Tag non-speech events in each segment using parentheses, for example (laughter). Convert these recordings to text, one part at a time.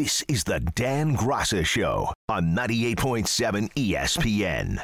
This is the Dan Graca Show on 98.7 ESPN.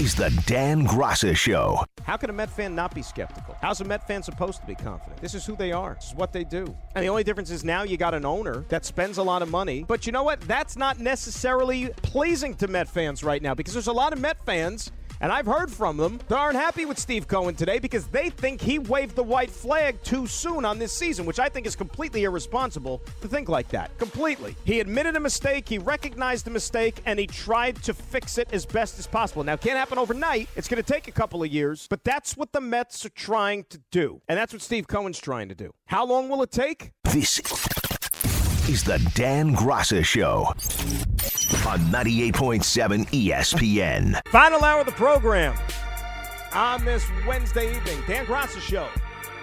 Is the Dan Graca Show. How can a Met fan not be skeptical? How's a Met fan supposed to be confident? This is who they are. This is what they do. And the only difference is now you got an owner that spends a lot of money. But you know what? That's not necessarily pleasing to Met fans right now because there's a lot of Met fans and I've heard from them that aren't happy with Steve Cohen today because they think he waved the white flag too soon on this season, which I think is completely irresponsible to think like that. Completely. He admitted a mistake, he recognized the mistake, and he tried to fix it as best as possible. Now, it can't happen overnight. It's going to take a couple of years, but that's what the Mets are trying to do. And that's what Steve Cohen's trying to do. How long will it take? This is the Dan Graca Show on 98.7 ESPN. Final hour of the program on this Wednesday evening. Dan Graca Show,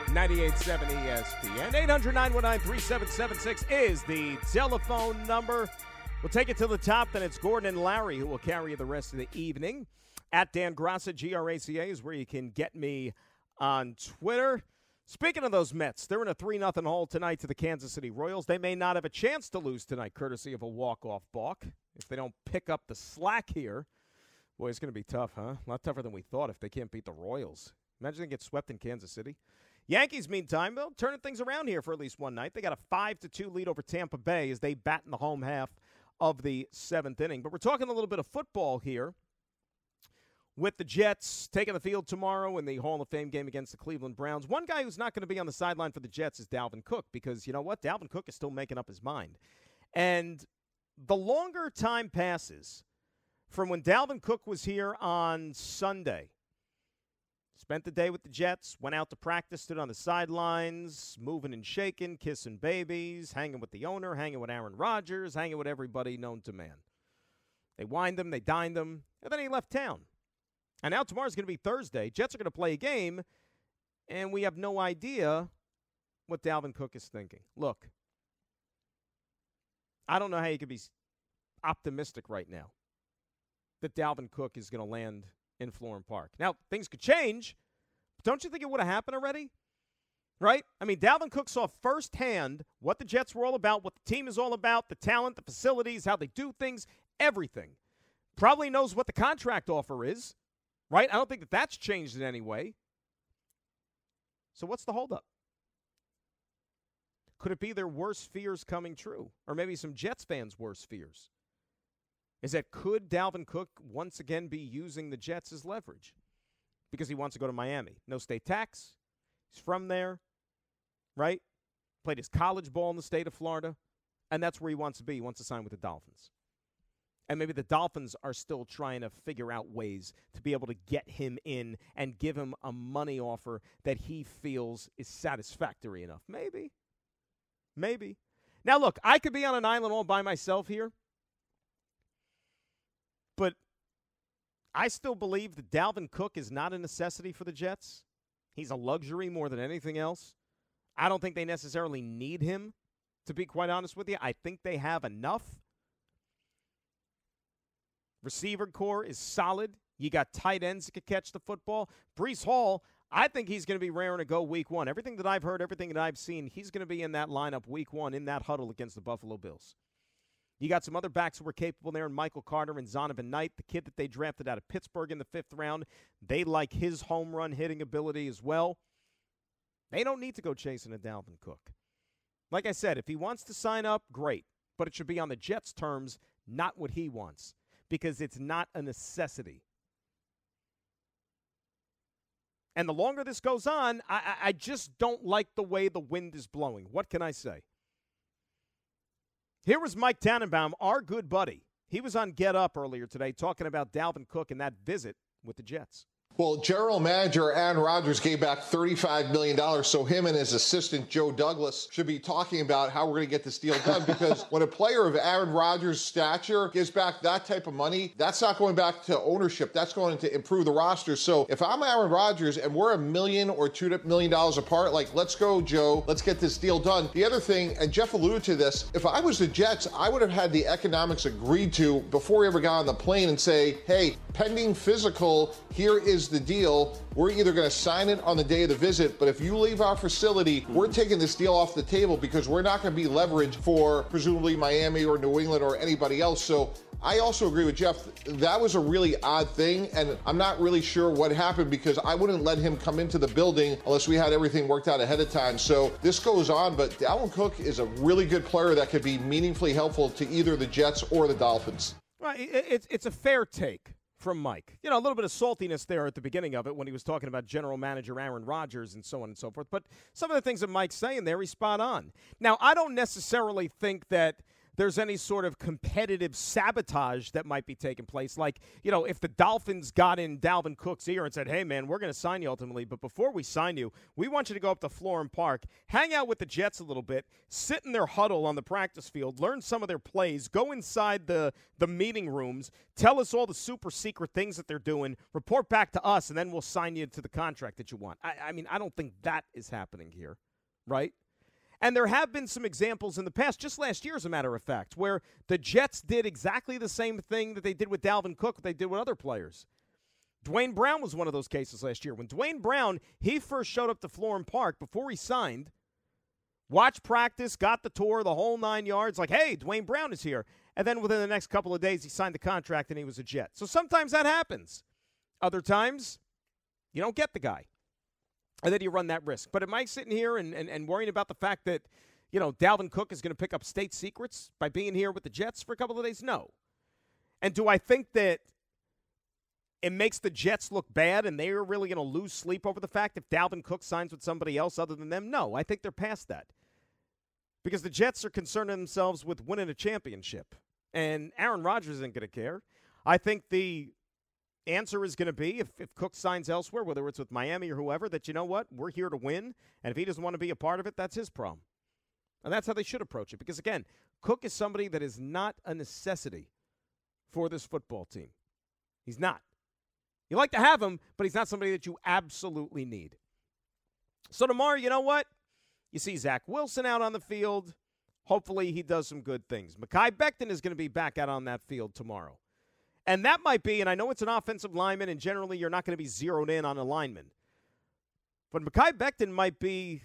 98.7 ESPN. 800 919 3776 is the telephone number. We'll take it to the top, then it's Gordon and Larry who will carry the rest of the evening. At Dan Graca, G R A C A, is where you can get me on Twitter. Speaking of those Mets, they're in a 3 0 hole tonight to the Kansas City Royals. They may not have a chance to lose tonight, courtesy of a walk off balk. If they don't pick up the slack here, boy, it's going to be tough, huh? A lot tougher than we thought if they can't beat the Royals. Imagine they get swept in Kansas City. Yankees, meantime, they'll turning things around here for at least one night. They got a 5 to 2 lead over Tampa Bay as they bat in the home half of the seventh inning. But we're talking a little bit of football here with the Jets taking the field tomorrow in the Hall of Fame game against the Cleveland Browns. One guy who's not going to be on the sideline for the Jets is Dalvin Cook because you know what? Dalvin Cook is still making up his mind. And the longer time passes from when Dalvin Cook was here on Sunday, spent the day with the Jets, went out to practice, stood on the sidelines, moving and shaking, kissing babies, hanging with the owner, hanging with Aaron Rodgers, hanging with everybody known to man. They wined him, they dined him, and then he left town. And now tomorrow's going to be Thursday. Jets are going to play a game, and we have no idea what Dalvin Cook is thinking. Look, I don't know how you could be optimistic right now that Dalvin Cook is going to land in Florham Park. Now, things could change, but don't you think it would have happened already? Right? I mean, Dalvin Cook saw firsthand what the Jets were all about, what the team is all about, the talent, the facilities, how they do things, everything. Probably knows what the contract offer is right? I don't think that that's changed in any way. So what's the holdup? Could it be their worst fears coming true? Or maybe some Jets fans' worst fears? Is that could Dalvin Cook once again be using the Jets as leverage? Because he wants to go to Miami. No state tax. He's from there, right? Played his college ball in the state of Florida. And that's where he wants to be. He wants to sign with the Dolphins. And maybe the Dolphins are still trying to figure out ways to be able to get him in and give him a money offer that he feels is satisfactory enough. Maybe. Maybe. Now, look, I could be on an island all by myself here, but I still believe that Dalvin Cook is not a necessity for the Jets. He's a luxury more than anything else. I don't think they necessarily need him, to be quite honest with you. I think they have enough. Receiver corps is solid. You got tight ends that can catch the football. Breece Hall, I think he's going to be raring to go week one. Everything that I've heard, everything that I've seen, he's going to be in that lineup week one in that huddle against the Buffalo Bills. You got some other backs who were capable there, and Michael Carter and Zonovan Knight, the kid that they drafted out of Pittsburgh in the fifth round. They like his home run hitting ability as well. They don't need to go chasing a Dalvin Cook. Like I said, if he wants to sign up, great. But it should be on the Jets' terms, not what he wants because it's not a necessity. And the longer this goes on, I, I just don't like the way the wind is blowing. What can I say? Here was Mike Tannenbaum, our good buddy. He was on Get Up earlier today talking about Dalvin Cook and that visit with the Jets. Well, general manager Aaron Rodgers gave back $35 million, so him and his assistant Joe Douglas should be talking about how we're going to get this deal done because (laughs) when a player of Aaron Rodgers' stature gives back that type of money, that's not going back to ownership. That's going to improve the roster. So if I'm Aaron Rodgers and we're a million or two million dollars apart, like, let's go, Joe, let's get this deal done. The other thing, and Jeff alluded to this, if I was the Jets, I would have had the economics agreed to before we ever got on the plane and say, hey, pending physical, here is the deal. We're either going to sign it on the day of the visit, but if you leave our facility, we're taking this deal off the table because we're not going to be leveraged for presumably Miami or New England or anybody else. So I also agree with Jeff. That was a really odd thing, and I'm not really sure what happened because I wouldn't let him come into the building unless we had everything worked out ahead of time. So this goes on, but Dalvin Cook is a really good player that could be meaningfully helpful to either the Jets or the Dolphins. Right, it's it's a fair take from Mike. You know, a little bit of saltiness there at the beginning of it when he was talking about general manager Aaron Rodgers and so on and so forth. But some of the things that Mike's saying there, he's spot on. Now, I don't necessarily think that – there's any sort of competitive sabotage that might be taking place. Like, you know, if the Dolphins got in Dalvin Cook's ear and said, hey, man, we're going to sign you ultimately, but before we sign you, we want you to go up to Florham Park, hang out with the Jets a little bit, sit in their huddle on the practice field, learn some of their plays, go inside the, the meeting rooms, tell us all the super secret things that they're doing, report back to us, and then we'll sign you to the contract that you want. I, I mean, I don't think that is happening here, right? And there have been some examples in the past, just last year, as a matter of fact, where the Jets did exactly the same thing that they did with Dalvin Cook, they did with other players. Duane Brown was one of those cases last year. When Duane Brown, he first showed up to Florham Park before he signed, watched practice, got the tour, the whole nine yards, like, hey, Duane Brown is here. And then within the next couple of days, he signed the contract and he was a Jet. So sometimes that happens. Other times, you don't get the guy and then you run that risk. But am I sitting here and, and, and worrying about the fact that, you know, Dalvin Cook is going to pick up state secrets by being here with the Jets for a couple of days? No. And do I think that it makes the Jets look bad and they're really going to lose sleep over the fact if Dalvin Cook signs with somebody else other than them? No, I think they're past that. Because the Jets are concerning themselves with winning a championship. And Aaron Rodgers isn't going to care. I think the answer is going to be if, if Cook signs elsewhere, whether it's with Miami or whoever, that you know what, we're here to win. And if he doesn't want to be a part of it, that's his problem. And that's how they should approach it. Because again, Cook is somebody that is not a necessity for this football team. He's not. You like to have him, but he's not somebody that you absolutely need. So tomorrow, you know what? You see Zach Wilson out on the field. Hopefully, he does some good things. Mekhi Becton is going to be back out on that field tomorrow. And that might be, and I know it's an offensive lineman, and generally you're not going to be zeroed in on a lineman. But Mekhi Becton might be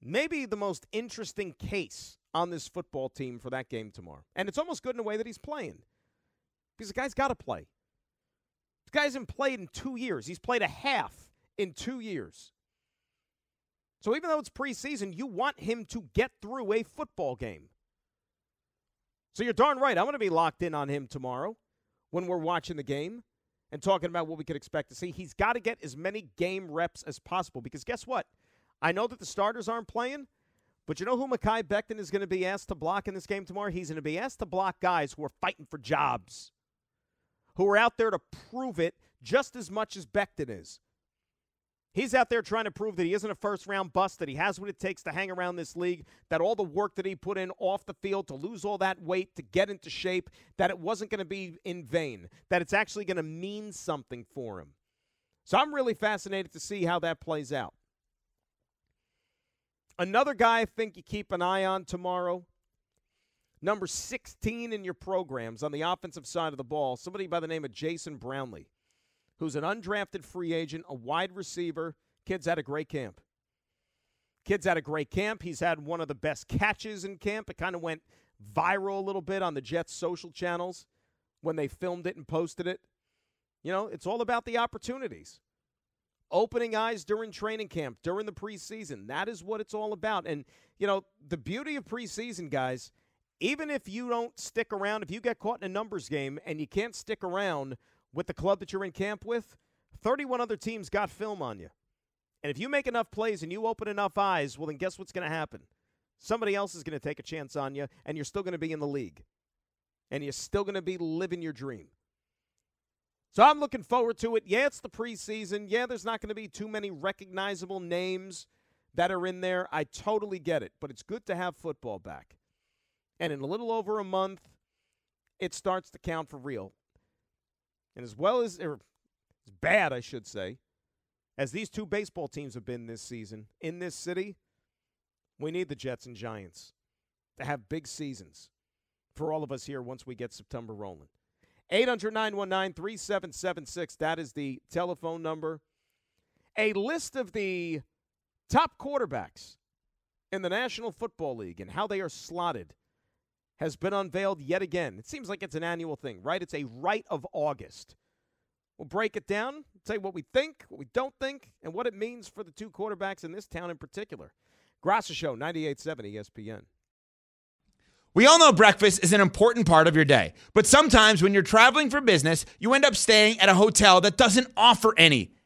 maybe the most interesting case on this football team for that game tomorrow. And it's almost good in a way that he's playing. Because the guy's got to play. This guy hasn't played in two years. He's played a half in two years. So even though it's preseason, you want him to get through a football game. So you're darn right. I'm going to be locked in on him tomorrow when we're watching the game and talking about what we could expect to see. He's got to get as many game reps as possible because guess what? I know that the starters aren't playing, but you know who Mekhi Becton is going to be asked to block in this game tomorrow? He's going to be asked to block guys who are fighting for jobs, who are out there to prove it just as much as Becton is. He's out there trying to prove that he isn't a first round bust, that he has what it takes to hang around this league, that all the work that he put in off the field to lose all that weight, to get into shape, that it wasn't going to be in vain, that it's actually going to mean something for him. So I'm really fascinated to see how that plays out. Another guy I think you keep an eye on tomorrow, number 16 in your programs on the offensive side of the ball, somebody by the name of Jason Brownlee who's an undrafted free agent, a wide receiver. Kid's had a great camp. Kid's had a great camp. He's had one of the best catches in camp. It kind of went viral a little bit on the Jets' social channels when they filmed it and posted it. You know, it's all about the opportunities. Opening eyes during training camp, during the preseason. That is what it's all about. And, you know, the beauty of preseason, guys, even if you don't stick around, if you get caught in a numbers game and you can't stick around with the club that you're in camp with, 31 other teams got film on you. And if you make enough plays and you open enough eyes, well, then guess what's going to happen? Somebody else is going to take a chance on you, and you're still going to be in the league. And you're still going to be living your dream. So I'm looking forward to it. Yeah, it's the preseason. Yeah, there's not going to be too many recognizable names that are in there. I totally get it. But it's good to have football back. And in a little over a month, it starts to count for real. And as well as, or as bad, I should say, as these two baseball teams have been this season in this city, we need the Jets and Giants to have big seasons for all of us here once we get September rolling. 800 919 3776. That is the telephone number. A list of the top quarterbacks in the National Football League and how they are slotted has been unveiled yet again. It seems like it's an annual thing, rite? It's a right of August. We'll break it down, tell you what we think, what we don't think, and what it means for the two quarterbacks in this town in particular. Graca Show, 98.7 ESPN. We all know breakfast is an important part of your day, but sometimes when you're traveling for business, you end up staying at a hotel that doesn't offer any.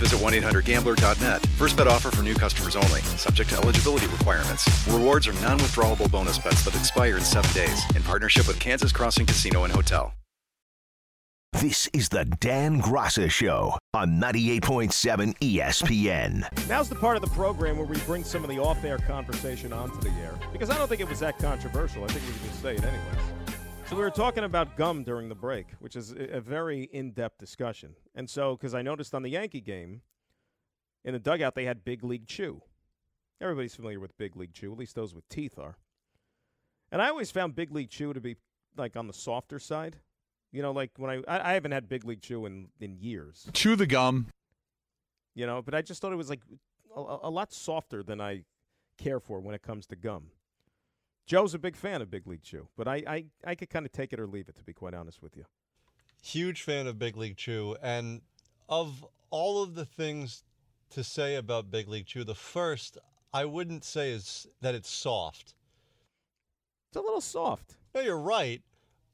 visit 1-800-GAMBLER.net. First bet offer for new customers only. Subject to eligibility requirements. Rewards are non-withdrawable bonus bets that expire in seven days. In partnership with Kansas Crossing Casino and Hotel. This is the Dan Graca Show on 98.7 ESPN. Now's the part of the program where we bring some of the off air conversation onto the air because I don't think it was that controversial. I think we can just say it anyways. So we were talking about gum during the break, which is a very in-depth discussion. And so, because I noticed on the Yankee game, in the dugout they had Big League Chew. Everybody's familiar with Big League Chew, at least those with teeth are. And I always found Big League Chew to be like on the softer side. You know, like when I I, I haven't had Big League Chew in in years. Chew the gum. You know, but I just thought it was like a, a lot softer than I care for when it comes to gum. Joe's a big fan of Big League Chew, but I I, I could kind of take it or leave it to be quite honest with you. Huge fan of Big League Chew, and of all of the things to say about Big League Chew, the first I wouldn't say is that it's soft. It's a little soft. No, you're right,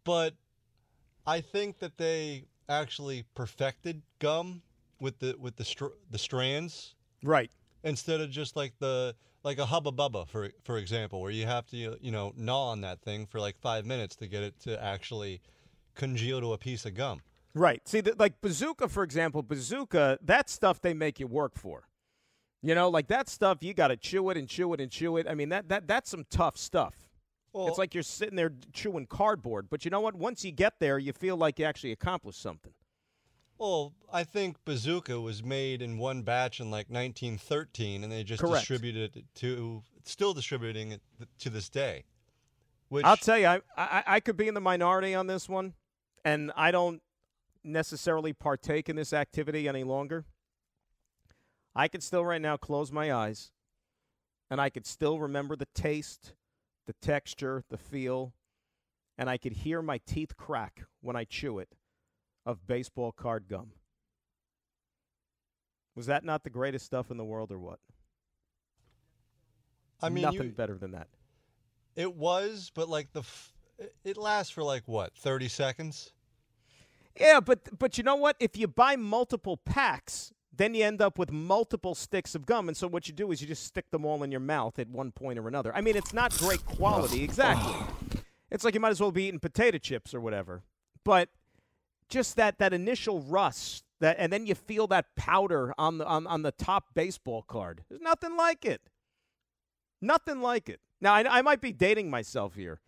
but I think that they actually perfected gum with the with the str- the strands, right? Instead of just like the like a hubba bubba for for example, where you have to you know gnaw on that thing for like five minutes to get it to actually congeal to a piece of gum. Right. See, the, like bazooka, for example, bazooka, that stuff they make you work for. You know, like that stuff, you got to chew it and chew it and chew it. I mean, that that that's some tough stuff. Well, it's like you're sitting there chewing cardboard. But you know what? Once you get there, you feel like you actually accomplished something. Well, I think Bazooka was made in one batch in like 1913, and they just Correct. distributed it to, still distributing it to this day. Which I'll tell you, I, I I could be in the minority on this one, and I don't necessarily partake in this activity any longer. I could still right now close my eyes, and I could still remember the taste the texture, the feel, and I could hear my teeth crack when I chew it of baseball card gum. Was that not the greatest stuff in the world or what? I mean, nothing you, better than that. It was, but like the f- it lasts for like what, 30 seconds? Yeah, but but you know what? If you buy multiple packs, then you end up with multiple sticks of gum. And so what you do is you just stick them all in your mouth at one point or another. I mean, it's not great quality, exactly. It's like you might as well be eating potato chips or whatever. But just that that initial rust, that and then you feel that powder on the on, on the top baseball card. There's nothing like it. Nothing like it. Now I, I might be dating myself here.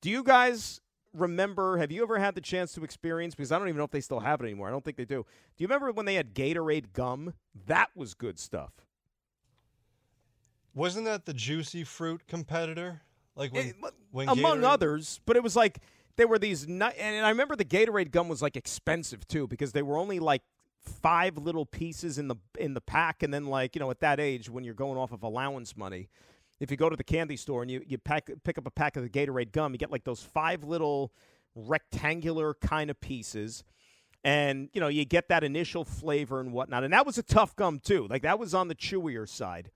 Do you guys remember? Have you ever had the chance to experience? Because I don't even know if they still have it anymore. I don't think they do. Do you remember when they had Gatorade gum? That was good stuff. Wasn't that the juicy fruit competitor? Like when, it, when among Gatorade... others, but it was like there were these, and I remember the Gatorade gum was like expensive too because they were only like five little pieces in the in the pack, and then like you know at that age when you're going off of allowance money, if you go to the candy store and you you pack pick up a pack of the Gatorade gum, you get like those five little rectangular kind of pieces. And you know you get that initial flavor and whatnot, and that was a tough gum too. Like that was on the chewier side,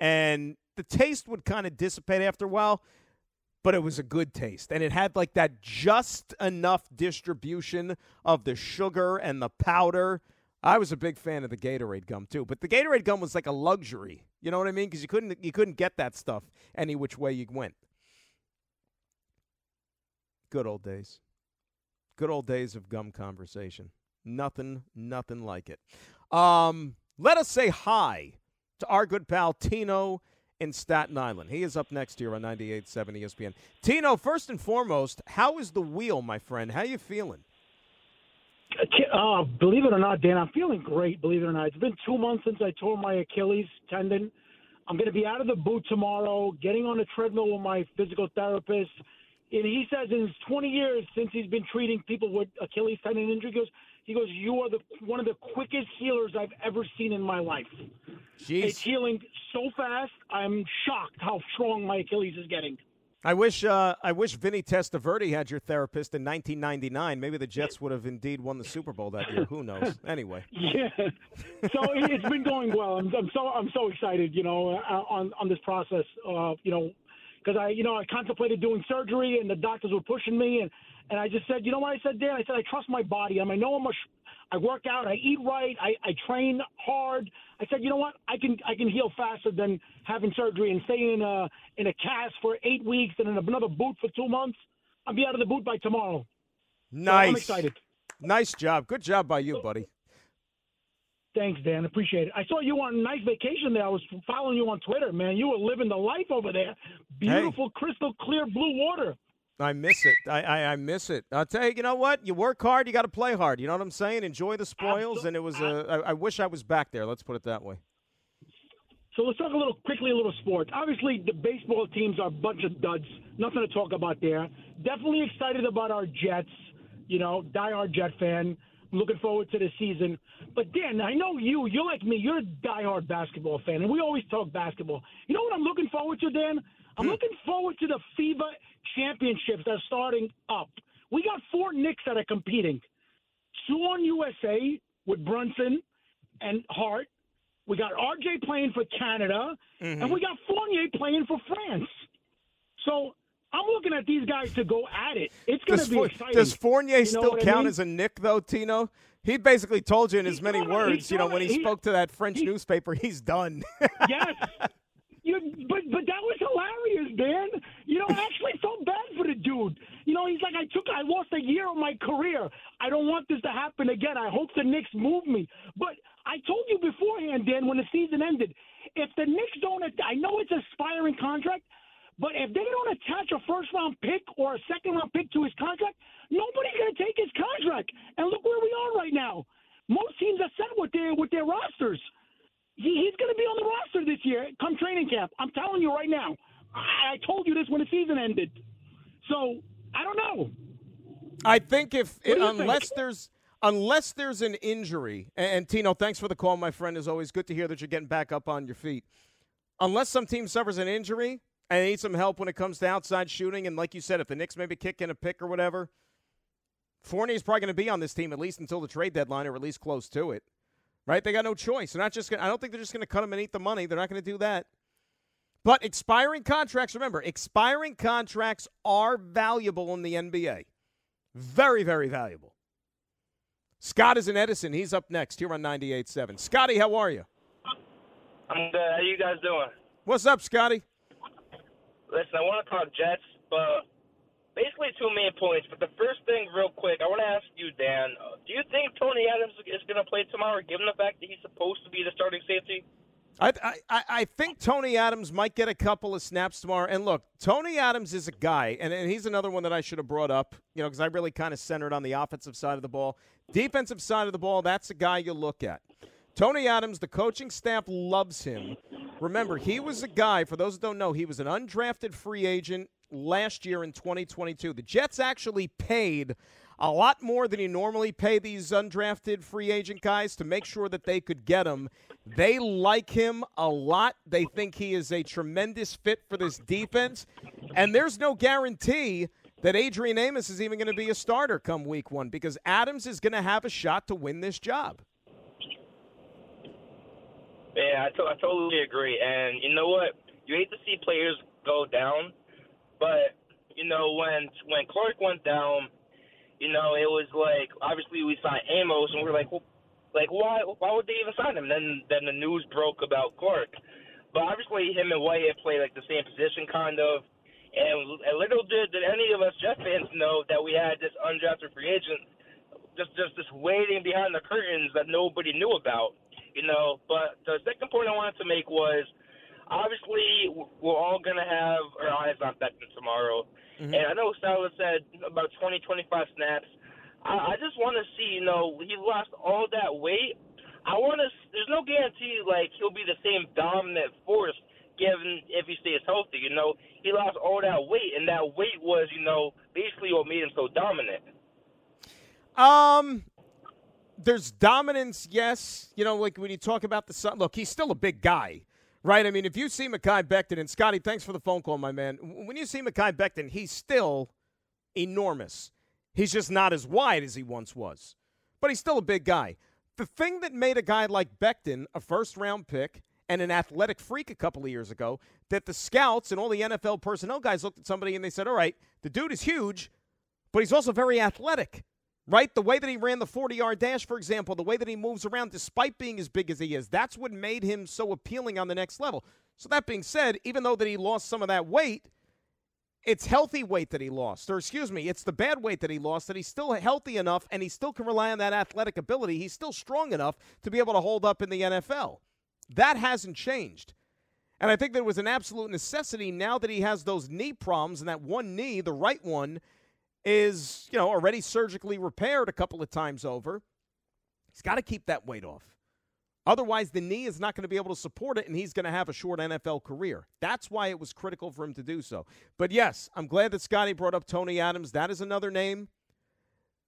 and the taste would kind of dissipate after a while but it was a good taste. And it had like that just enough distribution of the sugar and the powder. I was a big fan of the Gatorade gum too, but the Gatorade gum was like a luxury. You know what I mean? Because you couldn't you couldn't get that stuff any which way you went. Good old days. Good old days of gum conversation. Nothing, nothing like it. Um, let us say hi to our good pal Tino in Staten Island. He is up next here on 98.7 ESPN. Tino, first and foremost, how is the wheel, my friend? How you feeling? Uh, believe it or not, Dan, I'm feeling great. Believe it or not, it's been two months since I tore my Achilles tendon. I'm going to be out of the boot tomorrow, getting on a treadmill with my physical therapist. And he says in his 20 years since he's been treating people with Achilles tendon injury, goes, he goes, you are the one of the quickest healers I've ever seen in my life. Jeez. It's healing so fast. I'm shocked how strong my Achilles is getting. I wish uh, I wish Vinny Testaverde had your therapist in 1999. Maybe the Jets would have indeed won the Super Bowl that year. Who knows? (laughs) Anyway. Yeah. So it, it's been going well. I'm, I'm so I'm so excited. You know, uh, on on this process. Uh, you know, because I you know I contemplated doing surgery and the doctors were pushing me and and I just said, you know what I said, Dan? I said I trust my body. I mean, I know I'm a I work out, I eat right, I, I train hard. I said, you know what, I can I can heal faster than having surgery and staying in a in a cast for eight weeks and in another boot for two months. I'll be out of the boot by tomorrow. Nice. So I'm excited. Nice job. Good job by you, buddy. Thanks, Dan. Appreciate it. I saw you on a nice vacation there. I was following you on Twitter, man. You were living the life over there. Beautiful, hey. crystal clear blue water. I miss it. I, I, I, miss it. I'll tell you, you know what? You work hard, you got to play hard. You know what I'm saying? Enjoy the spoils. And it was, a, I, I wish I was back there. Let's put it that way. So let's talk a little quickly, a little sports. Obviously, the baseball teams are a bunch of duds. Nothing to talk about there. Definitely excited about our Jets. You know, diehard Jet fan. Looking forward to the season. But Dan, I know you. You're like me. You're a diehard basketball fan, and we always talk basketball. You know what I'm looking forward to, Dan? I'm hmm. looking forward to the FIBA championships that are starting up. We got four Knicks that are competing. Two on USA with Brunson and Hart. We got RJ playing for Canada, mm-hmm. and we got Fournier playing for France. So I'm looking at these guys to go at it. It's going to be exciting. Does Fournier you know still count I mean? as a Knick though, Tino? He basically told you in as many words, you know, when he, he spoke to that French he, newspaper, he's done. (laughs) yes. You, but but that was hilarious, man. You know, I actually felt bad for the dude. You know, he's like, I took, I lost a year of my career. I don't want this to happen again. I hope the Knicks move me. But I told you beforehand, Dan, when the season ended, if the Knicks don't, I know it's a expiring contract, but if they don't attach a first round pick or a second round pick to his contract, nobody's going to take his contract. And look where we are right now. Most teams are set with their with their rosters. He, he's going to be on the roster this year come training camp. I'm telling you right now. I, I told you this when the season ended. So I don't know. I think if it, unless think? there's unless there's an injury, and, and, Tino, thanks for the call, my friend. Is always good to hear that you're getting back up on your feet. Unless some team suffers an injury and need some help when it comes to outside shooting, and like you said, if the Knicks maybe kick in a pick or whatever, Fournier's probably going to be on this team at least until the trade deadline, or at least close to it right? They got no choice. They're not just. Gonna, I don't think they're just going to cut them and eat the money. They're not going to do that. But expiring contracts. Remember, expiring contracts are valuable in the NBA. Very, very valuable. Scott is in Edison. He's up next here on 98.7. Scotty, how are you? I'm good. How you guys doing? What's up, Scotty? Listen, I want to talk Jets, but basically two main points. But the first thing, real quick, I want to ask you, Dan. Do you think Tony Adams is going to play tomorrow, given the fact that he's supposed to be the starting safety? I, I, I think Tony Adams might get a couple of snaps tomorrow. And look, Tony Adams is a guy, and, and he's another one that I should have brought up, you know, because I really kind of centered on the offensive side of the ball. Defensive side of the ball, that's a guy you look at. Tony Adams, the coaching staff loves him. Remember, he was a guy, for those that don't know, he was an undrafted free agent last year in 2022. The Jets actually paid a lot more than you normally pay these undrafted free agent guys to make sure that they could get him. They like him a lot. They think he is a tremendous fit for this defense. And there's no guarantee that Adrian Amos is even going to be a starter come week one because Adams is going to have a shot to win this job. Yeah, I, to- I totally agree. And you know what? You hate to see players go down, but you know when when Clark went down, you know it was like obviously we signed Amos, and we are like, well, like why why would they even sign him? Then then the news broke about Clark, but obviously him and Whitehead play like the same position kind of. And, and little did, did any of us Jet fans know that we had this undrafted free agent just just just waiting behind the curtains that nobody knew about you know. But the second point I wanted to make was obviously we're all going to have our eyes on Becton tomorrow. Mm-hmm. And I know Salah said about 20, 25 snaps. I, I just want to see, you know, he lost all that weight. I want to. There's no guarantee like he'll be the same dominant force given if he stays healthy. You know, he lost all that weight, and that weight was, you know, basically what made him so dominant. Um, there's dominance, yes. You know, like when you talk about the sun, look, he's still a big guy, right? I mean, if you see Mekhi Becton, and Scotty, thanks for the phone call, my man. When you see Mekhi Becton, he's still enormous. He's just not as wide as he once was, but he's still a big guy. The thing that made a guy like Becton a first round pick and an athletic freak a couple of years ago that the scouts and all the NFL personnel guys looked at somebody and they said, all right, the dude is huge, but he's also very athletic right? The way that he ran the 40 yard dash, for example, the way that he moves around despite being as big as he is, that's what made him so appealing on the next level. So, that being said, even though that he lost some of that weight, it's healthy weight that he lost, or excuse me, it's the bad weight that he lost that he's still healthy enough and he still can rely on that athletic ability. He's still strong enough to be able to hold up in the NFL. That hasn't changed. And I think that it was an absolute necessity now that he has those knee problems and that one knee, the right one, is, you know, already surgically repaired a couple of times over. He's got to keep that weight off. Otherwise, the knee is not going to be able to support it, and he's going to have a short NFL career. That's why it was critical for him to do so. But yes, I'm glad that Scotty brought up Tony Adams. That is another name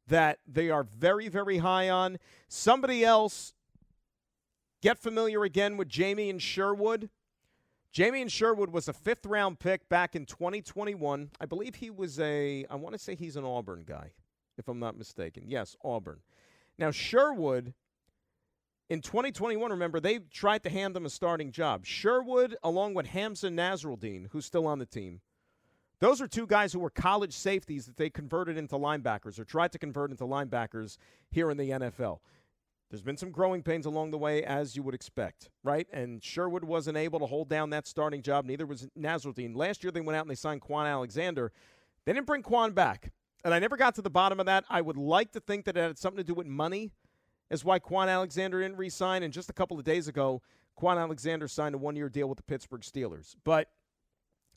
that they are very, very high on. Somebody else, get familiar again with Jamien Sherwood. Jamien Sherwood was a fifth round pick back in 2021. I believe he was a, I want to say he's an Auburn guy, if I'm not mistaken. Yes, Auburn. Now, Sherwood, in 2021, remember, they tried to hand them a starting job. Sherwood, along with Hamsah Nasirildeen, who's still on the team, those are two guys who were college safeties that they converted into linebackers or tried to convert into linebackers here in the NFL. There's been some growing pains along the way, as you would expect, right? And Sherwood wasn't able to hold down that starting job. Neither was Nasirildeen. Last year, they went out and they signed Kwon Alexander. They didn't bring Kwon back. And I never got to the bottom of that. I would like to think that it had something to do with money, is why Kwon Alexander didn't re sign. And just a couple of days ago, Kwon Alexander signed a one year deal with the Pittsburgh Steelers. But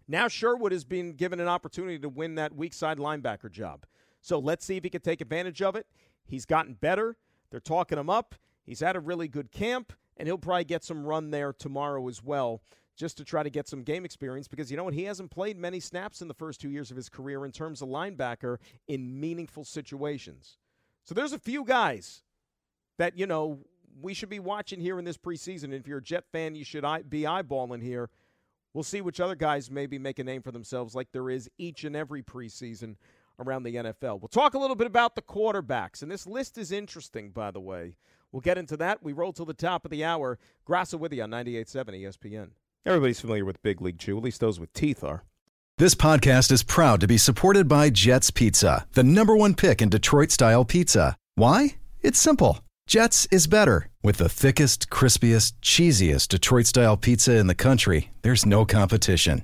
now Sherwood has been given an opportunity to win that weak side linebacker job. So let's see if he can take advantage of it. He's gotten better. They're talking him up. He's had a really good camp, and he'll probably get some run there tomorrow as well, just to try to get some game experience because you know what? He hasn't played many snaps in the first two years of his career in terms of linebacker in meaningful situations. So there's a few guys that, you know, we should be watching here in this preseason. And if you're a Jet fan, you should be eyeballing here. We'll see which other guys maybe make a name for themselves like there is each and every preseason around the NFL. We'll talk a little bit about the quarterbacks, and this list is interesting, by the way. We'll get into that. We roll to the top of the hour. Graca with you on 98.7 ESPN. Everybody's familiar with Big League Chew, at least those with teeth are. This podcast is proud to be supported by Jets Pizza, the number one pick in Detroit style pizza. Why? It's simple. Jets is better. With the thickest, crispiest, cheesiest Detroit style pizza in the country, there's no competition.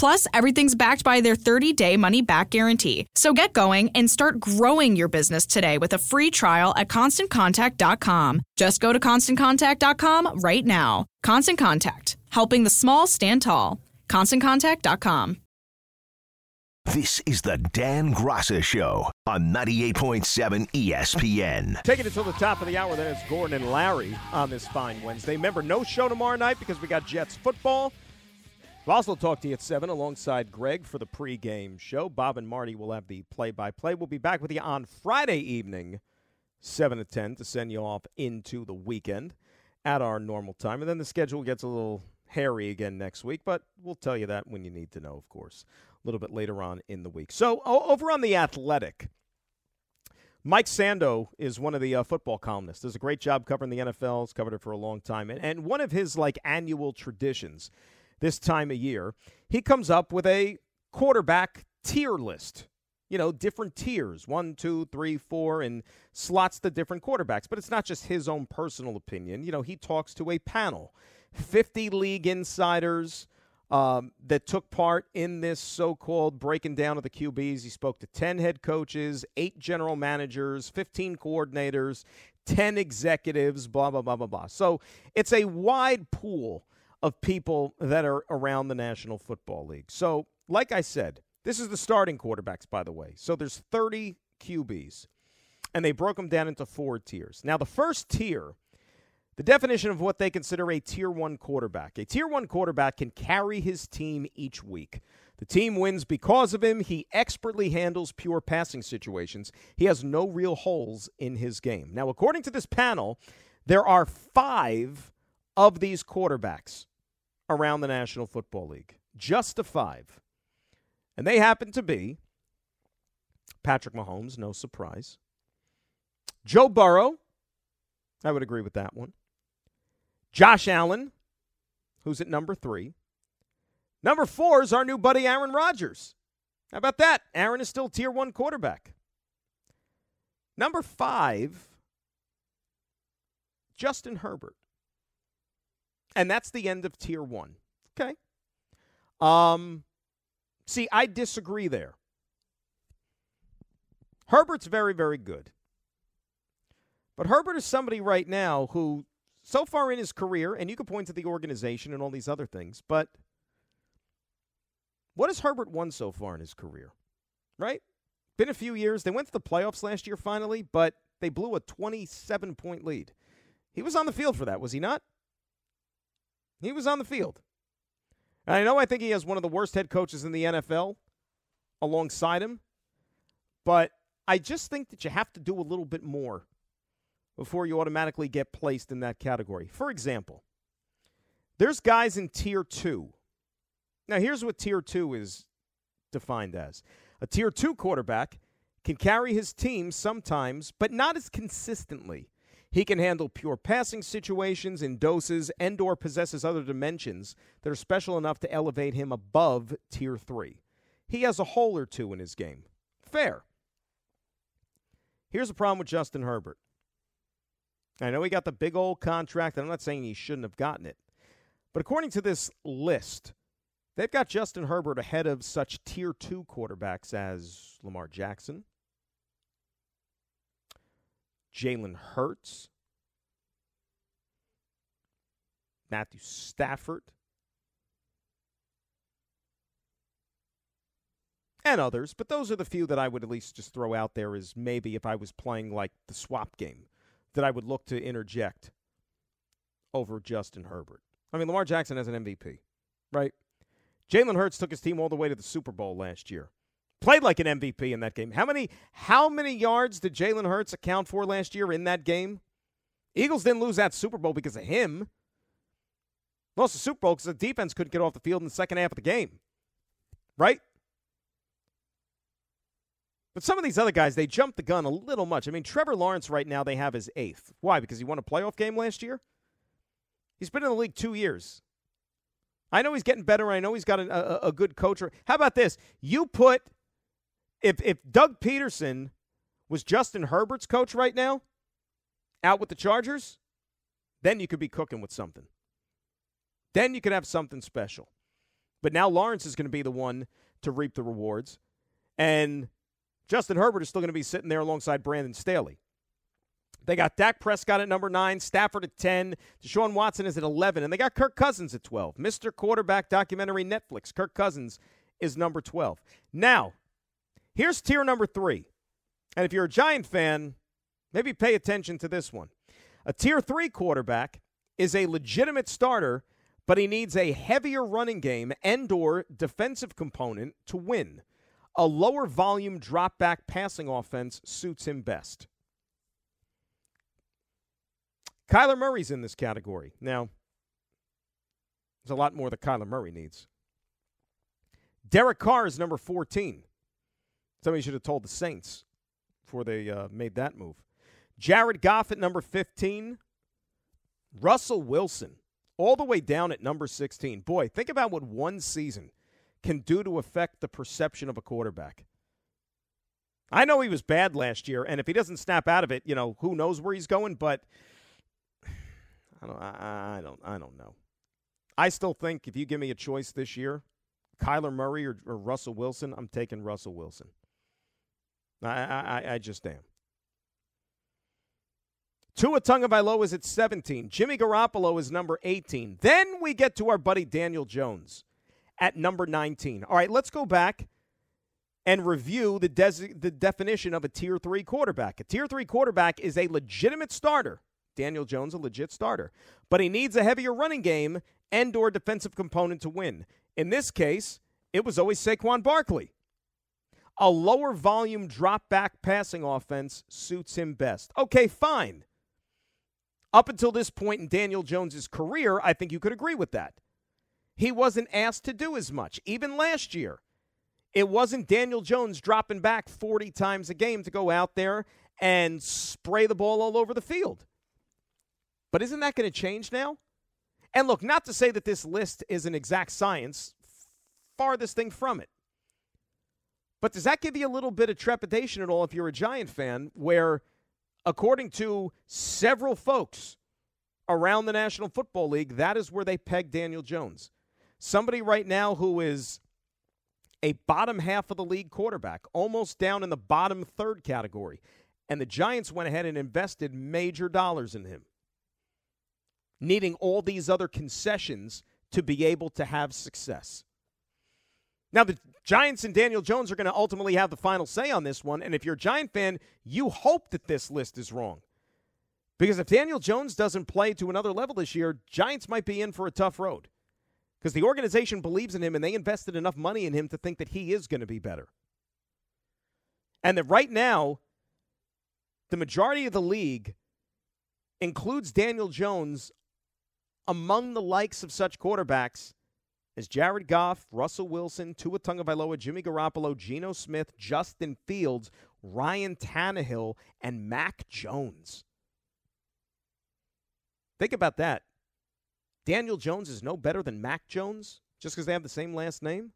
Plus, everything's backed by their 30 day money back guarantee. So get going and start growing your business today with a free trial at constantcontact.com. Just go to constantcontact.com right now. Constant Contact, helping the small stand tall. ConstantContact.com. This is the Dan Graca Show on 98.7 ESPN. Taking it till the top of the hour, then it's Gordon and Larry on this fine Wednesday. Remember, no show tomorrow night because we got Jets football. We'll also talk to you at 7 alongside Greg for the pregame show. Bob and Marty will have the play by play. We'll be back with you on Friday evening, 7 to 10, to send you off into the weekend at our normal time. And then the schedule gets a little hairy again next week, but we'll tell you that when you need to know, of course, a little bit later on in the week. So, over on The Athletic, Mike Sando is one of the uh, football columnists. Does a great job covering the NFL. He's covered it for a long time. And, and one of his like annual traditions – this time of year, he comes up with a quarterback tier list. You know, different tiers one, two, three, four, and slots the different quarterbacks. But it's not just his own personal opinion. You know, he talks to a panel 50 league insiders um, that took part in this so called breaking down of the QBs. He spoke to 10 head coaches, eight general managers, 15 coordinators, 10 executives, blah, blah, blah, blah, blah. So it's a wide pool of people that are around the National Football League. So, like I said, this is the starting quarterbacks, by the way. So there's 30 QBs, and they broke them down into four tiers. Now, the first tier, the definition of what they consider a tier one quarterback. A tier one quarterback can carry his team each week. The team wins because of him. He expertly handles pure passing situations. He has no real holes in his game. Now, according to this panel, there are five of these quarterbacks around the National Football League. Just the five. And they happen to be Patrick Mahomes, no surprise. Joe Burrow, I would agree with that one. Josh Allen, who's at number three. Number four is our new buddy Aaron Rodgers. How about that? Aaron is still tier one quarterback. Number five, Justin Herbert. And that's the end of tier one. Okay. Um, see, I disagree there. Herbert's very, very good. But Herbert is somebody right now who, so far in his career, and you could point to the organization and all these other things, but what has Herbert won so far in his career? Right? Been a few years. They went to the playoffs last year finally, but they blew a 27 point lead. He was on the field for that, was he not? He was on the field. And I know I think he has one of the worst head coaches in the NFL alongside him, but I just think that you have to do a little bit more before you automatically get placed in that category. For example, there's guys in tier two. Now, here's what tier two is defined as a tier two quarterback can carry his team sometimes, but not as consistently he can handle pure passing situations in doses and or possesses other dimensions that are special enough to elevate him above tier 3. He has a hole or two in his game. Fair. Here's the problem with Justin Herbert. I know he got the big old contract, and I'm not saying he shouldn't have gotten it. But according to this list, they've got Justin Herbert ahead of such tier 2 quarterbacks as Lamar Jackson, Jalen Hurts, Matthew Stafford, and others, but those are the few that I would at least just throw out there as maybe if I was playing like the swap game that I would look to interject over Justin Herbert. I mean, Lamar Jackson has an MVP, right? Jalen Hurts took his team all the way to the Super Bowl last year. Played like an MVP in that game. How many how many yards did Jalen Hurts account for last year in that game? Eagles didn't lose that Super Bowl because of him. Lost the Super Bowl because the defense couldn't get off the field in the second half of the game. Right? But some of these other guys, they jumped the gun a little much. I mean, Trevor Lawrence right now they have his eighth. Why? Because he won a playoff game last year? He's been in the league two years. I know he's getting better. I know he's got a, a, a good coach. How about this? You put if if Doug Pederson was Justin Herbert's coach right now, out with the Chargers, then you could be cooking with something. Then you could have something special. But now Lawrence is going to be the one to reap the rewards. And Justin Herbert is still going to be sitting there alongside Brandon Staley. They got Dak Prescott at number nine, Stafford at 10, Deshaun Watson is at 11, and they got Kirk Cousins at 12. Mr. Quarterback documentary Netflix. Kirk Cousins is number 12. Now, here's tier number three. And if you're a Giant fan, maybe pay attention to this one. A tier three quarterback is a legitimate starter, but he needs a heavier running game and or defensive component to win. A lower volume drop back passing offense suits him best. Kyler Murray's in this category. Now, there's a lot more that Kyler Murray needs. Derek Carr is number 14. Somebody should have told the Saints before they uh, made that move. Jared Goff at number 15. Russell Wilson all the way down at number 16. Boy, think about what one season can do to affect the perception of a quarterback. I know he was bad last year, and if he doesn't snap out of it, you know, who knows where he's going, but I don't I, I don't I don't know. I still think if you give me a choice this year, Kyler Murray or, or Russell Wilson, I'm taking Russell Wilson. I, I, I just am. Tua Tagovailoa is at 17. Jimmy Garoppolo is number 18. Then we get to our buddy Daniel Jones at number 19. All right, let's go back and review the, des- the definition of a tier 3 quarterback. A tier 3 quarterback is a legitimate starter. Daniel Jones a legit starter, but he needs a heavier running game and or defensive component to win. In this case, it was always Saquon Barkley. A lower volume drop back passing offense suits him best. Okay, fine. Up until this point in Daniel Jones's career, I think you could agree with that. He wasn't asked to do as much, even last year. It wasn't Daniel Jones dropping back 40 times a game to go out there and spray the ball all over the field. But isn't that going to change now? And look, not to say that this list is an exact science, farthest thing from it. But does that give you a little bit of trepidation at all if you're a Giant fan, where, according to several folks around the National Football League, that is where they peg Daniel Jones? Somebody right now who is a bottom half of the league quarterback, almost down in the bottom third category. And the Giants went ahead and invested major dollars in him, needing all these other concessions to be able to have success. Now, the Giants and Daniel Jones are going to ultimately have the final say on this one. And if you're a Giant fan, you hope that this list is wrong. Because if Daniel Jones doesn't play to another level this year, Giants might be in for a tough road. Because the organization believes in him and they invested enough money in him to think that he is going to be better. And that right now, the majority of the league includes Daniel Jones among the likes of such quarterbacks as Jared Goff, Russell Wilson, Tua Tagovailoa, Jimmy Garoppolo, Geno Smith, Justin Fields, Ryan Tannehill, and Mac Jones. Think about that. Daniel Jones is no better than Mac Jones just because they have the same last name?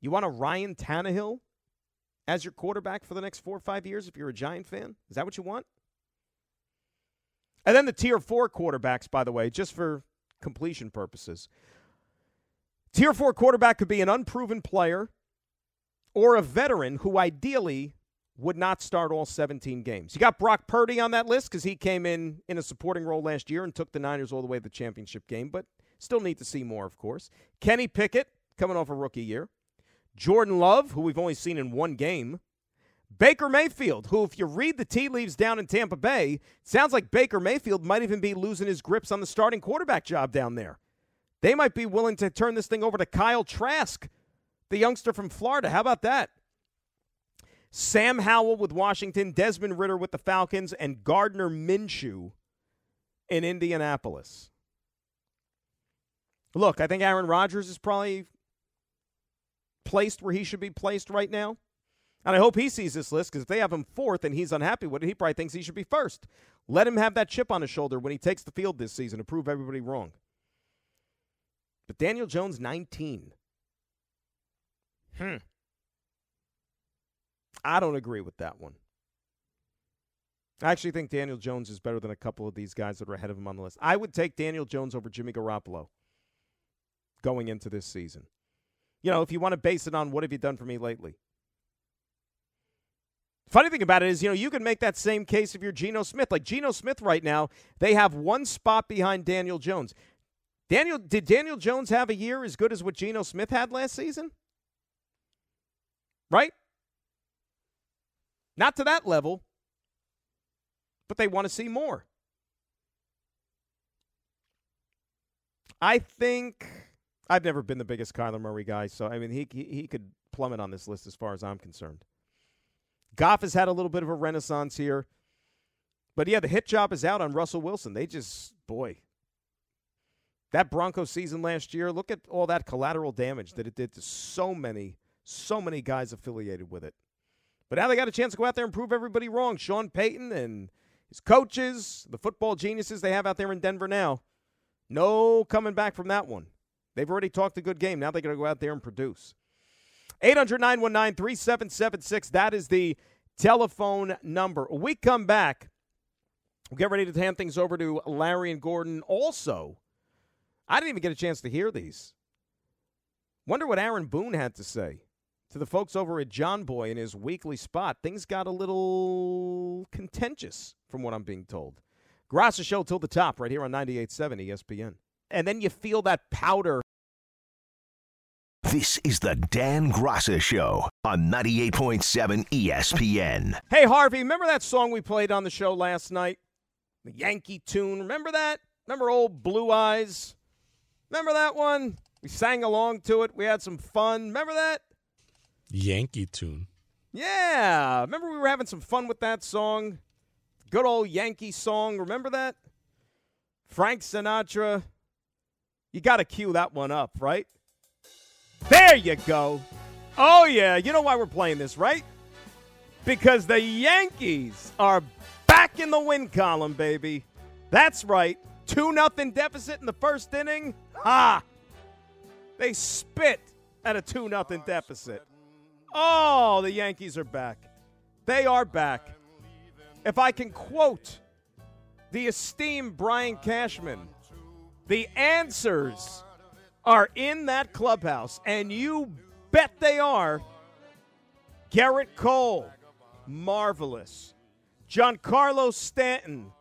You want a Ryan Tannehill as your quarterback for the next four or five years if you're a Giant fan? Is that what you want? And then the tier four quarterbacks, by the way, just for completion purposes. Tier four quarterback could be an unproven player or a veteran who ideally would not start all 17 games. You got Brock Purdy on that list because he came in in a supporting role last year and took the Niners all the way to the championship game, but still need to see more, of course. Kenny Pickett coming off a rookie year. Jordan Love, who we've only seen in one game. Baker Mayfield, who, if you read the tea leaves down in Tampa Bay, sounds like Baker Mayfield might even be losing his grips on the starting quarterback job down there. They might be willing to turn this thing over to Kyle Trask, the youngster from Florida. How about that? Sam Howell with Washington, Desmond Ridder with the Falcons, and Gardner Minshew in Indianapolis. Look, I think Aaron Rodgers is probably placed where he should be placed right now. And I hope he sees this list because if they have him fourth and he's unhappy with it, he probably thinks he should be first. Let him have that chip on his shoulder when he takes the field this season to prove everybody wrong. But Daniel Jones, 19. Hmm. I don't agree with that one. I actually think Daniel Jones is better than a couple of these guys that are ahead of him on the list. I would take Daniel Jones over Jimmy Garoppolo going into this season. You know, if you want to base it on what have you done for me lately? Funny thing about it is, you know, you can make that same case if you're Geno Smith. Like Geno Smith right now, they have one spot behind Daniel Jones. Daniel did Daniel Jones have a year as good as what Geno Smith had last season? Right? Not to that level, but they want to see more. I think I've never been the biggest Kyler Murray guy, so I mean he he, he could plummet on this list as far as I'm concerned. Goff has had a little bit of a renaissance here. But yeah, the hit job is out on Russell Wilson. They just, boy, that Bronco season last year, look at all that collateral damage that it did to so many, so many guys affiliated with it. But now they got a chance to go out there and prove everybody wrong. Sean Payton and his coaches, the football geniuses they have out there in Denver now. No coming back from that one. They've already talked a good game. Now they got to go out there and produce. 800 919 3776. That is the telephone number. We come back, we'll get ready to hand things over to Larry and Gordon. Also, I didn't even get a chance to hear these. Wonder what Aaron Boone had to say to the folks over at Jomboy in his weekly spot. Things got a little contentious, from what I'm being told. Graca Show till the top, right here on 98.7 ESPN. And then you feel that powder this is the Dan Graca Show on 98.7 ESPN. Hey, Harvey, remember that song we played on the show last night? The Yankee tune. Remember that? Remember old Blue Eyes? Remember that one? We sang along to it. We had some fun. Remember that? Yankee tune. Yeah. Remember we were having some fun with that song? Good old Yankee song. Remember that? Frank Sinatra. You got to cue that one up, right? There you go. Oh, yeah. You know why we're playing this, right? Because the Yankees are back in the win column, baby. That's right. 2 nothing deficit in the first inning. Ha! They spit at a 2 nothing deficit. Oh, the Yankees are back. They are back. If I can quote the esteemed Brian Cashman, the answers are in that clubhouse, and you bet they are. Gerrit Cole, marvelous. Giancarlo Stanton,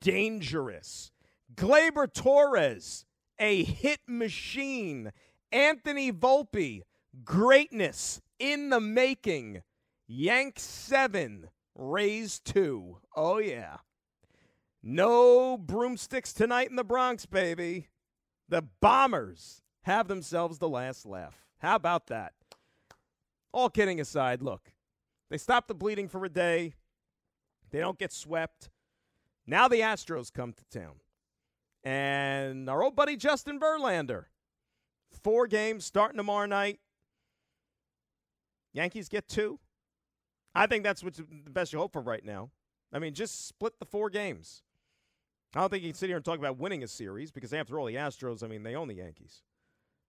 dangerous. Gleyber Torres, a hit machine. Anthony Volpe, greatness in the making. Yank 7, Rays 2. Oh, yeah. No broomsticks tonight in the Bronx, baby. The Bombers have themselves the last laugh. How about that? All kidding aside, look, they stop the bleeding for a day. They don't get swept. Now the Astros come to town. And our old buddy Justin Verlander, four games starting tomorrow night. Yankees get two. I think that's what's the best you hope for right now. I mean, just split the four games. I don't think you can sit here and talk about winning a series because after all, the Astros, I mean, they own the Yankees.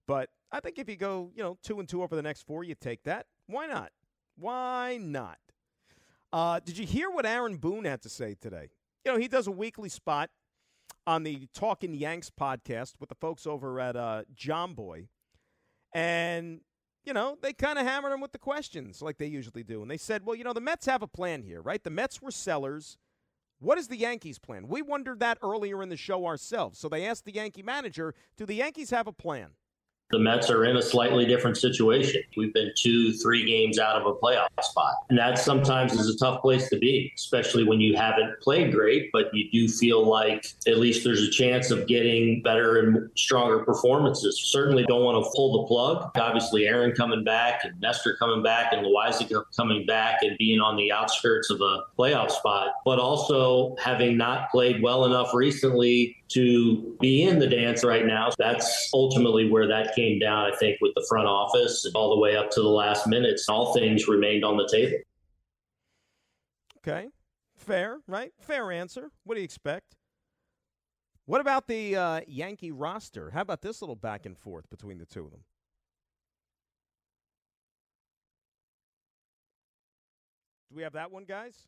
But I think if you go, you know, two and two over the next four, you take that. Why not? Why not? Uh, did you hear what Aaron Boone had to say today? You know, he does a weekly spot on the Talkin' Yanks podcast with the folks over at uh, Jomboy. And, you know, they kind of hammered him with the questions like they usually do. And they said, well, you know, the Mets have a plan here, right? The Mets were sellers. What is the Yankees' plan? We wondered that earlier in the show ourselves. So they asked the Yankee manager, do the Yankees have a plan? The Mets are in a slightly different situation. We've been two, three games out of a playoff spot. And that sometimes is a tough place to be, especially when you haven't played great, but you do feel like at least there's a chance of getting better and stronger performances. Certainly don't want to pull the plug. Obviously, Aaron coming back and Nestor coming back and Loaisiga coming back and being on the outskirts of a playoff spot, but also having not played well enough recently to be in the dance right now. That's ultimately where that came down, I think, with the front office all the way up to the last minutes. All things remained on the table. Okay. Fair, right? Fair answer. What do you expect? What about the uh, Yankee roster? How about this little back and forth between the two of them? Do we have that one, guys?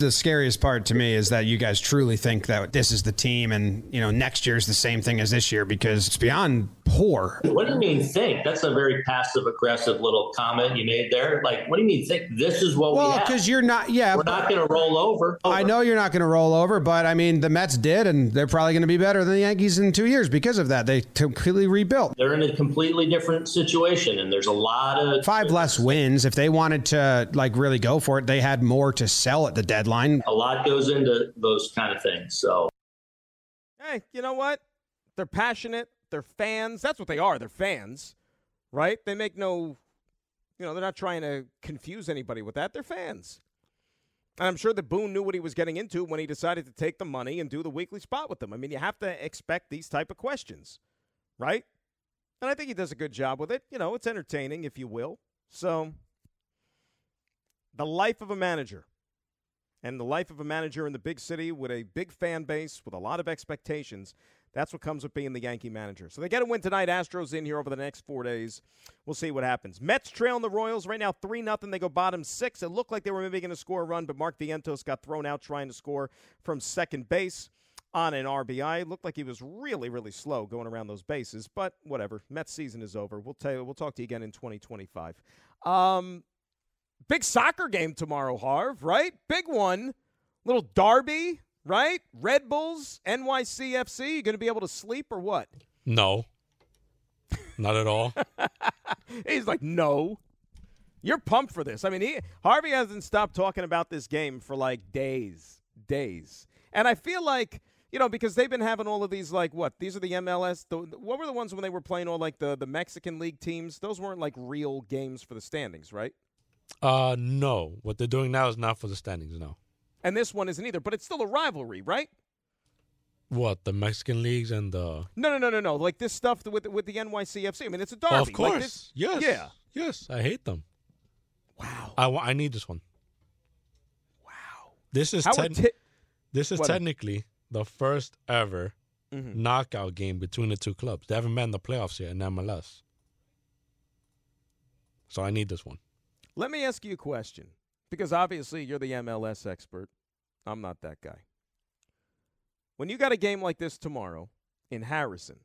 The scariest part to me is that you guys truly think that this is the team and you know next year is the same thing as this year because it's beyond poor. What do you mean think? That's a very passive aggressive little comment you made there. Like what do you mean think? This is what well we have. Well, because you're not yeah. We're not going to roll over. over i know you're not going to roll over but i mean the mets did and they're probably going to be better than the yankees in two years because of that. They completely rebuilt. They're in a completely different situation and there's a lot of five less wins. If they wanted to like really go for it they had more to sell at the deadline a lot goes into those kind of things. So, hey, you know what? They're passionate. They're fans. That's what they are. They're fans, right? They make no, you know, they're not trying to confuse anybody with that. They're fans. And I'm sure that Boone knew what he was getting into when he decided to take the money and do the weekly spot with them. I mean, you have to expect these type of questions, right? And I think he does a good job with it. You know, it's entertaining, if you will. So, the life of a manager and the life of a manager in the big city with a big fan base with a lot of expectations. That's what comes with being the Yankee manager. So they get a win tonight. Astros in here over the next four days. We'll see what happens. Mets trailing the Royals right now, 3 0. They go bottom six. It looked like they were maybe going to score a run, but Mark Vientos got thrown out trying to score from second base on an RBI. It looked like he was really, really slow going around those bases, but whatever. Mets season is over. We'll tell you, we'll talk to you again in 2025. Um, Big soccer game tomorrow, Harv, right? Big one. Little derby, right? Red Bulls, NYCFC. You going to be able to sleep or what? No. Not at all. (laughs) He's like, no. You're pumped for this. I mean, he, Harvey hasn't stopped talking about this game for like days, days. And I feel like, you know, because they've been having all of these, like, what? These are the MLS. The, what were the ones when they were playing all like the, the Mexican League teams? Those weren't like real games for the standings, right? Uh, no. What they're doing now is not for the standings, no. And this one isn't either, but it's still a rivalry, right? What the Mexican leagues and the no, no, no, no, no. Like this stuff with with the NYCFC. I mean, it's a derby. of course, like this, yes, yeah, yes. I hate them. Wow. I, I need this one. Wow. This is How ti- this is What? technically the first ever Mhm. knockout game between the two clubs. They haven't been in the playoffs yet in MLS. So I need this one. Let me ask you a question, because obviously you're the MLS expert. I'm not that guy. When you got a game like this tomorrow in Harrison,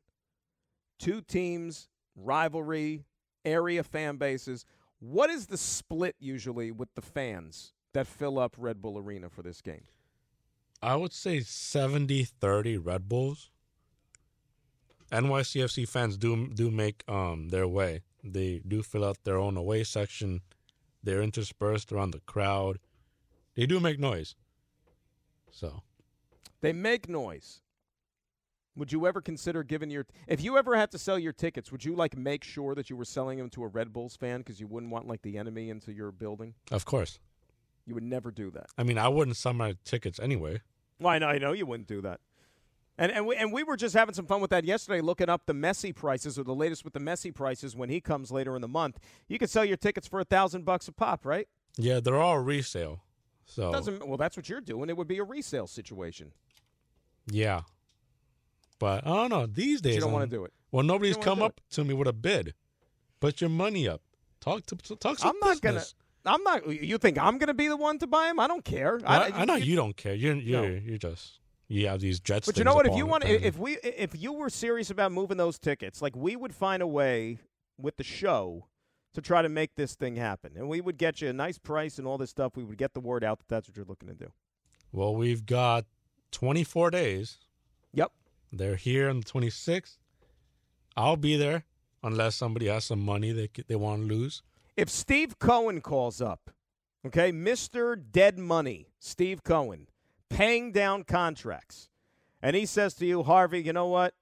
two teams, rivalry, area fan bases, what is the split usually with the fans that fill up Red Bull Arena for this game? I would say 70-30 Red Bulls. NYCFC fans do do make um their way. They do fill out their own away section. They're interspersed around the crowd. They do make noise. So They make noise. Would you ever consider giving your if you ever had to sell your tickets, would you like make sure that you were selling them to a Red Bulls fan because you wouldn't want like the enemy into your building? of course, You would never do that. I mean I wouldn't sell my tickets anyway. Well, I know, I know you wouldn't do that. And and we, and we were just having some fun with that yesterday, looking up the Messi prices or the latest with the Messi prices when he comes later in the month. You can sell your tickets for a thousand bucks a pop, right? Yeah, they're all resale. So Doesn't well, that's what you're doing. It would be a resale situation. yeah, but I don't know. These days you don't wanna um, do it. Well, nobody's come up to me with a bid. Put your money up. Talk to talk some I'm not business. gonna. I'm not. You think I'm gonna be the one to buy him? I don't care. Well, I, I know you, don't care. You're you're No. you're just you have these jets. But you know what? If you want, if we, if you were serious about moving those tickets, like we would find a way with the show to try to make this thing happen, and we would get you a nice price and all this stuff. We would get the word out that that's what you're looking to do. well, we've got 24 days. Yep. They're here on the 26th. I'll be there unless somebody has some money they they want to lose. If Steve Cohen calls up, okay, Mr. Dead Money, Steve Cohen, paying down contracts, and he says to you, Harvey, you know what?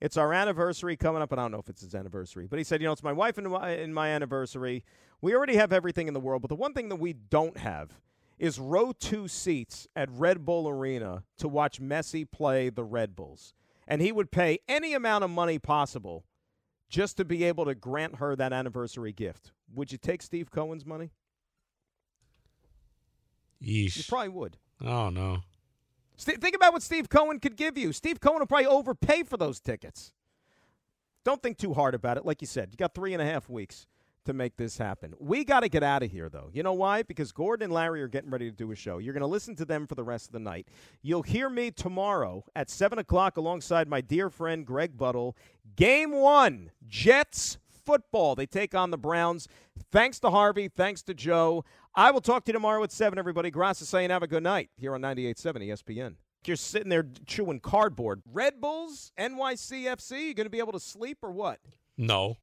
It's our anniversary coming up, and I don't know if it's his anniversary, but he said, you know, it's my wife and my, and my anniversary. We already have everything in the world, but the one thing that we don't have is row two seats at Red Bull Arena to watch Messi play the Red Bulls. And he would pay any amount of money possible just to be able to grant her that anniversary gift. Would you take Steve Cohen's money? Yeesh. You probably would. Oh no. Think about what Steve Cohen could give you. Steve Cohen will probably overpay for those tickets. Don't think too hard about it. Like you said, you got three and a half weeks to make this happen. We got to get out of here, though. You know why? Because Gordon and Larry are getting ready to do a show. You're going to listen to them for the rest of the night. You'll hear me tomorrow at 7 o'clock alongside my dear friend Greg Buttle. Game one Jets football. They take on the Browns. Thanks to Harvey. Thanks to Joe. I will talk to you tomorrow at 7, everybody. Gracias saying have a good night here on 98.7 ESPN. You're sitting there chewing cardboard. Red Bulls, NYCFC, you going to be able to sleep or what? No.